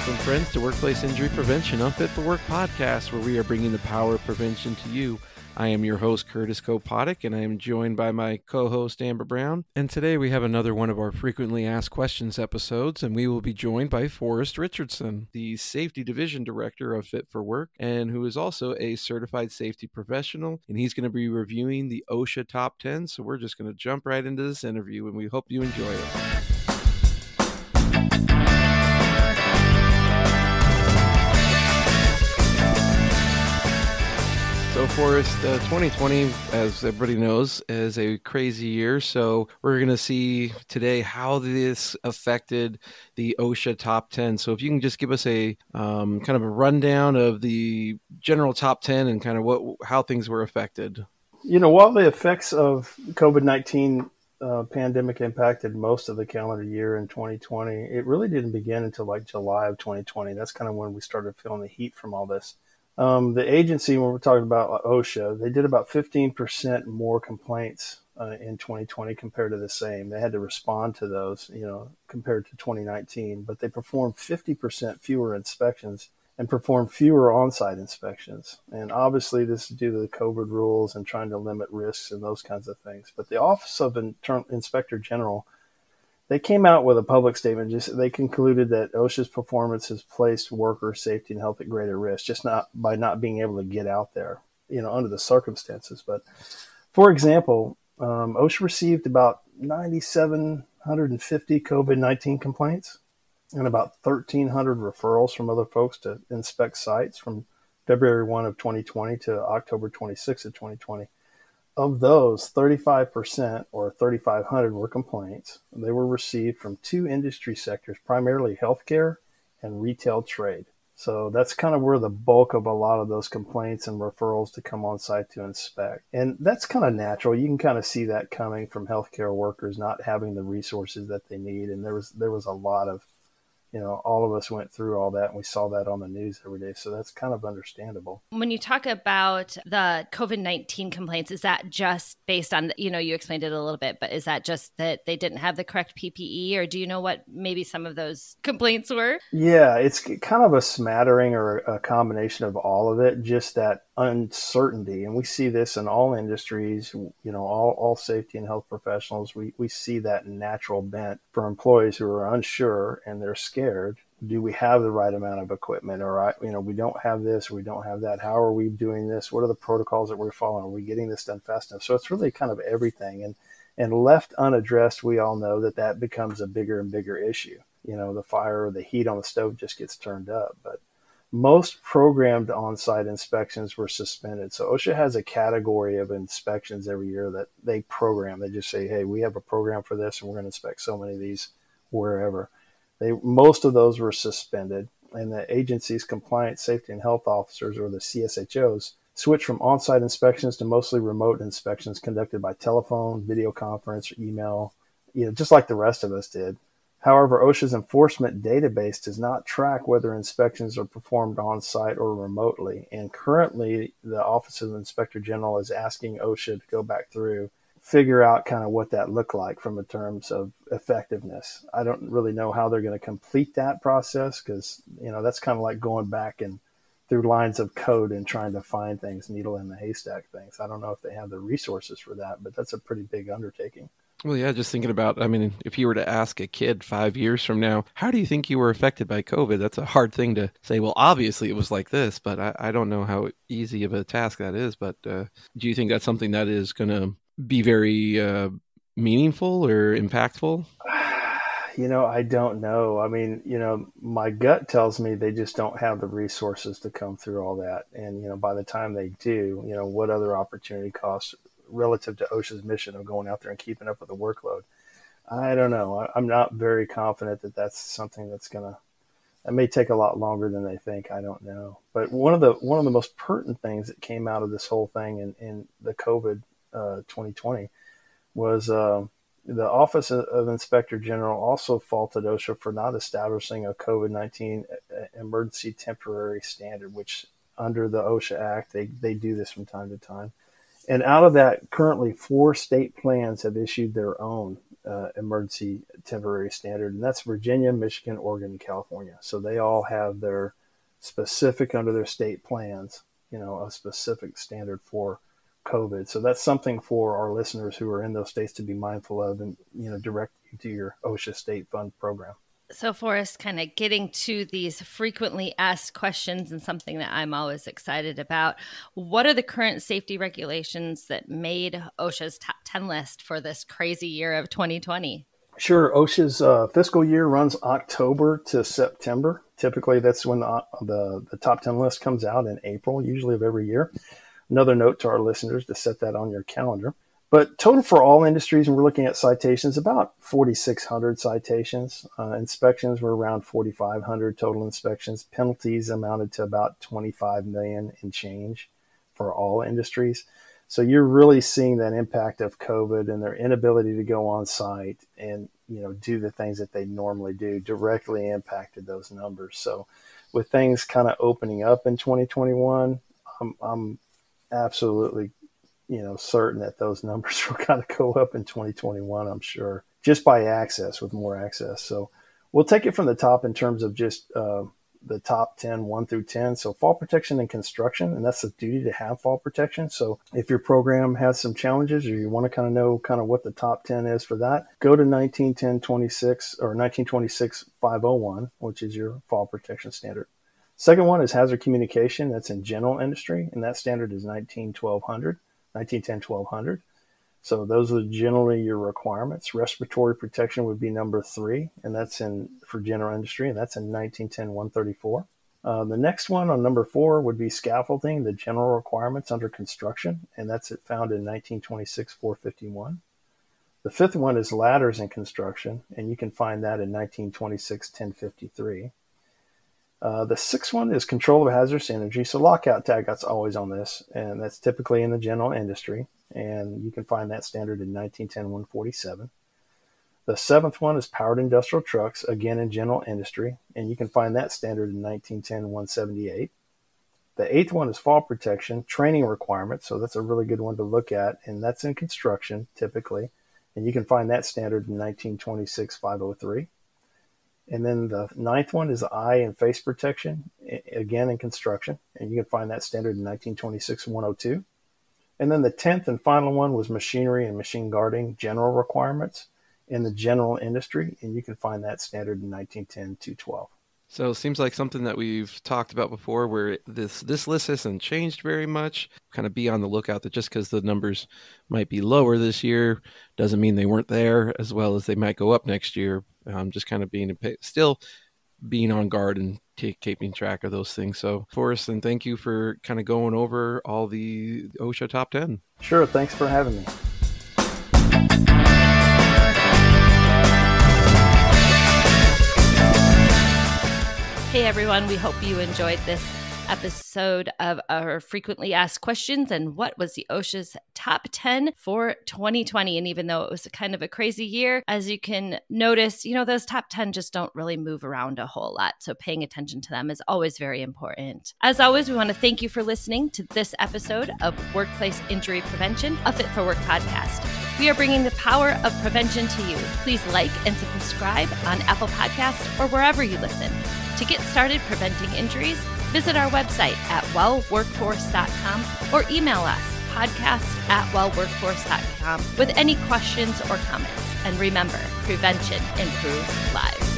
Welcome, friends, to Workplace Injury Prevention a Fit for Work podcast, where we are bringing the power of prevention to you. I am your host, Curtis Kopotic, and I am joined by my co host, Amber Brown. And today we have another one of our frequently asked questions episodes, and we will be joined by Forrest Richardson, the Safety Division Director of Fit for Work, and who is also a certified safety professional. And he's going to be reviewing the OSHA Top 10. So we're just going to jump right into this interview, and we hope you enjoy it. So, Forrest, uh, 2020, as everybody knows, is a crazy year. So, we're going to see today how this affected the OSHA top 10. So, if you can just give us a um, kind of a rundown of the general top 10 and kind of what how things were affected. You know, while the effects of COVID 19 uh, pandemic impacted most of the calendar year in 2020, it really didn't begin until like July of 2020. That's kind of when we started feeling the heat from all this. Um, the agency, when we're talking about OSHA, they did about 15% more complaints uh, in 2020 compared to the same. They had to respond to those, you know, compared to 2019, but they performed 50% fewer inspections and performed fewer on-site inspections. And obviously, this is due to the COVID rules and trying to limit risks and those kinds of things. But the Office of Inter- Inspector General they came out with a public statement. Just they concluded that OSHA's performance has placed worker safety and health at greater risk, just not by not being able to get out there, you know, under the circumstances. But for example, um, OSHA received about 9,750 COVID 19 complaints and about 1,300 referrals from other folks to inspect sites from February 1 of 2020 to October 26 of 2020 of those, 35% or 3,500 were complaints. They were received from two industry sectors, primarily healthcare and retail trade. So that's kind of where the bulk of a lot of those complaints and referrals to come on site to inspect. And that's kind of natural. You can kind of see that coming from healthcare workers not having the resources that they need. And there was there was a lot of you know, all of us went through all that and we saw that on the news every day. So that's kind of understandable. When you talk about the COVID 19 complaints, is that just based on, you know, you explained it a little bit, but is that just that they didn't have the correct PPE or do you know what maybe some of those complaints were? Yeah, it's kind of a smattering or a combination of all of it, just that uncertainty. And we see this in all industries, you know, all, all safety and health professionals. We, we see that natural bent for employees who are unsure and they're scared. Do we have the right amount of equipment? Or, you know, we don't have this, we don't have that. How are we doing this? What are the protocols that we're following? Are we getting this done fast enough? So it's really kind of everything. And, and left unaddressed, we all know that that becomes a bigger and bigger issue. You know, the fire or the heat on the stove just gets turned up. But most programmed on-site inspections were suspended. So OSHA has a category of inspections every year that they program. They just say, "Hey, we have a program for this, and we're going to inspect so many of these wherever." They most of those were suspended, and the agency's compliance, safety, and health officers, or the CSHOs, switched from on-site inspections to mostly remote inspections conducted by telephone, video conference, or email. You know, just like the rest of us did. However, OSHA's enforcement database does not track whether inspections are performed on site or remotely. And currently, the Office of the Inspector General is asking OSHA to go back through, figure out kind of what that looked like from a terms of effectiveness. I don't really know how they're going to complete that process because, you know, that's kind of like going back and through lines of code and trying to find things, needle in the haystack things. I don't know if they have the resources for that, but that's a pretty big undertaking. Well, yeah, just thinking about, I mean, if you were to ask a kid five years from now, how do you think you were affected by COVID? That's a hard thing to say. Well, obviously it was like this, but I, I don't know how easy of a task that is. But uh, do you think that's something that is going to be very uh, meaningful or impactful? You know, I don't know. I mean, you know, my gut tells me they just don't have the resources to come through all that. And, you know, by the time they do, you know, what other opportunity costs relative to OSHA's mission of going out there and keeping up with the workload. I don't know. I, am not very confident that that's something that's going to. It may take a lot longer than they think. I don't know. But one of the one of the most pertinent things that came out of this whole thing in, in the COVID uh, 2020 was uh, the Office of Inspector General also faulted OSHA for not establishing a COVID 19 uh, emergency temporary standard, which under the OSHA Act they they do this from time to time. And out of that, currently four state plans have issued their own uh, emergency temporary standard, and that's Virginia, Michigan, Oregon, and California. So they all have their specific under their state plans, you know, a specific standard for COVID. So that's something for our listeners who are in those states to be mindful of, and you know, direct you to your OSHA State Fund program. So, Forrest, kind of getting to these frequently asked questions and something that I'm always excited about. What are the current safety regulations that made OSHA's top 10 list for this crazy year of 2020? Sure. OSHA's uh, fiscal year runs October to September. Typically, that's when the, the, the top 10 list comes out in April, usually of every year. Another note to our listeners to set that on your calendar. But total for all industries, and we're looking at citations, about 4,600 citations. Uh, inspections were around 4,500 total inspections. Penalties amounted to about 25 million in change for all industries. So you're really seeing that impact of COVID and their inability to go on site and you know do the things that they normally do directly impacted those numbers. So with things kind of opening up in 2021, I'm, I'm absolutely you know, certain that those numbers will kind of go up in 2021, I'm sure, just by access with more access. So we'll take it from the top in terms of just uh, the top 10, 1 through 10. So fall protection and construction, and that's the duty to have fall protection. So if your program has some challenges or you want to kind of know kind of what the top 10 is for that, go to 191026 or 1926 501, which is your fall protection standard. Second one is hazard communication. That's in general industry, and that standard is 191200. 1910 1200. So those are generally your requirements. Respiratory protection would be number three, and that's in for general industry, and that's in 1910 134. Uh, the next one on number four would be scaffolding, the general requirements under construction, and that's it found in 1926 451. The fifth one is ladders in construction, and you can find that in 1926 1053. Uh, the sixth one is control of hazardous energy. So lockout tagout's always on this, and that's typically in the general industry. And you can find that standard in 1910-147. The seventh one is powered industrial trucks, again in general industry, and you can find that standard in 1910-178. The eighth one is fall protection, training requirements. So that's a really good one to look at, and that's in construction typically. And you can find that standard in 1926-503. And then the ninth one is eye and face protection, again in construction. And you can find that standard in 1926 102. And then the 10th and final one was machinery and machine guarding general requirements in the general industry. And you can find that standard in 1910 212. So it seems like something that we've talked about before where this this list hasn't changed very much. Kind of be on the lookout that just because the numbers might be lower this year doesn't mean they weren't there as well as they might go up next year. Um, just kind of being a, still being on guard and t- keeping track of those things. So, Forrest, and thank you for kind of going over all the OSHA top 10. Sure. Thanks for having me. Hey everyone, we hope you enjoyed this episode of our frequently asked questions and what was the OSHA's top 10 for 2020. And even though it was kind of a crazy year, as you can notice, you know, those top 10 just don't really move around a whole lot. So paying attention to them is always very important. As always, we want to thank you for listening to this episode of Workplace Injury Prevention, a Fit for Work podcast. We are bringing the power of prevention to you. Please like and subscribe on Apple Podcasts or wherever you listen. To get started preventing injuries, visit our website at wellworkforce.com or email us podcast at wellworkforce.com with any questions or comments. And remember, prevention improves lives.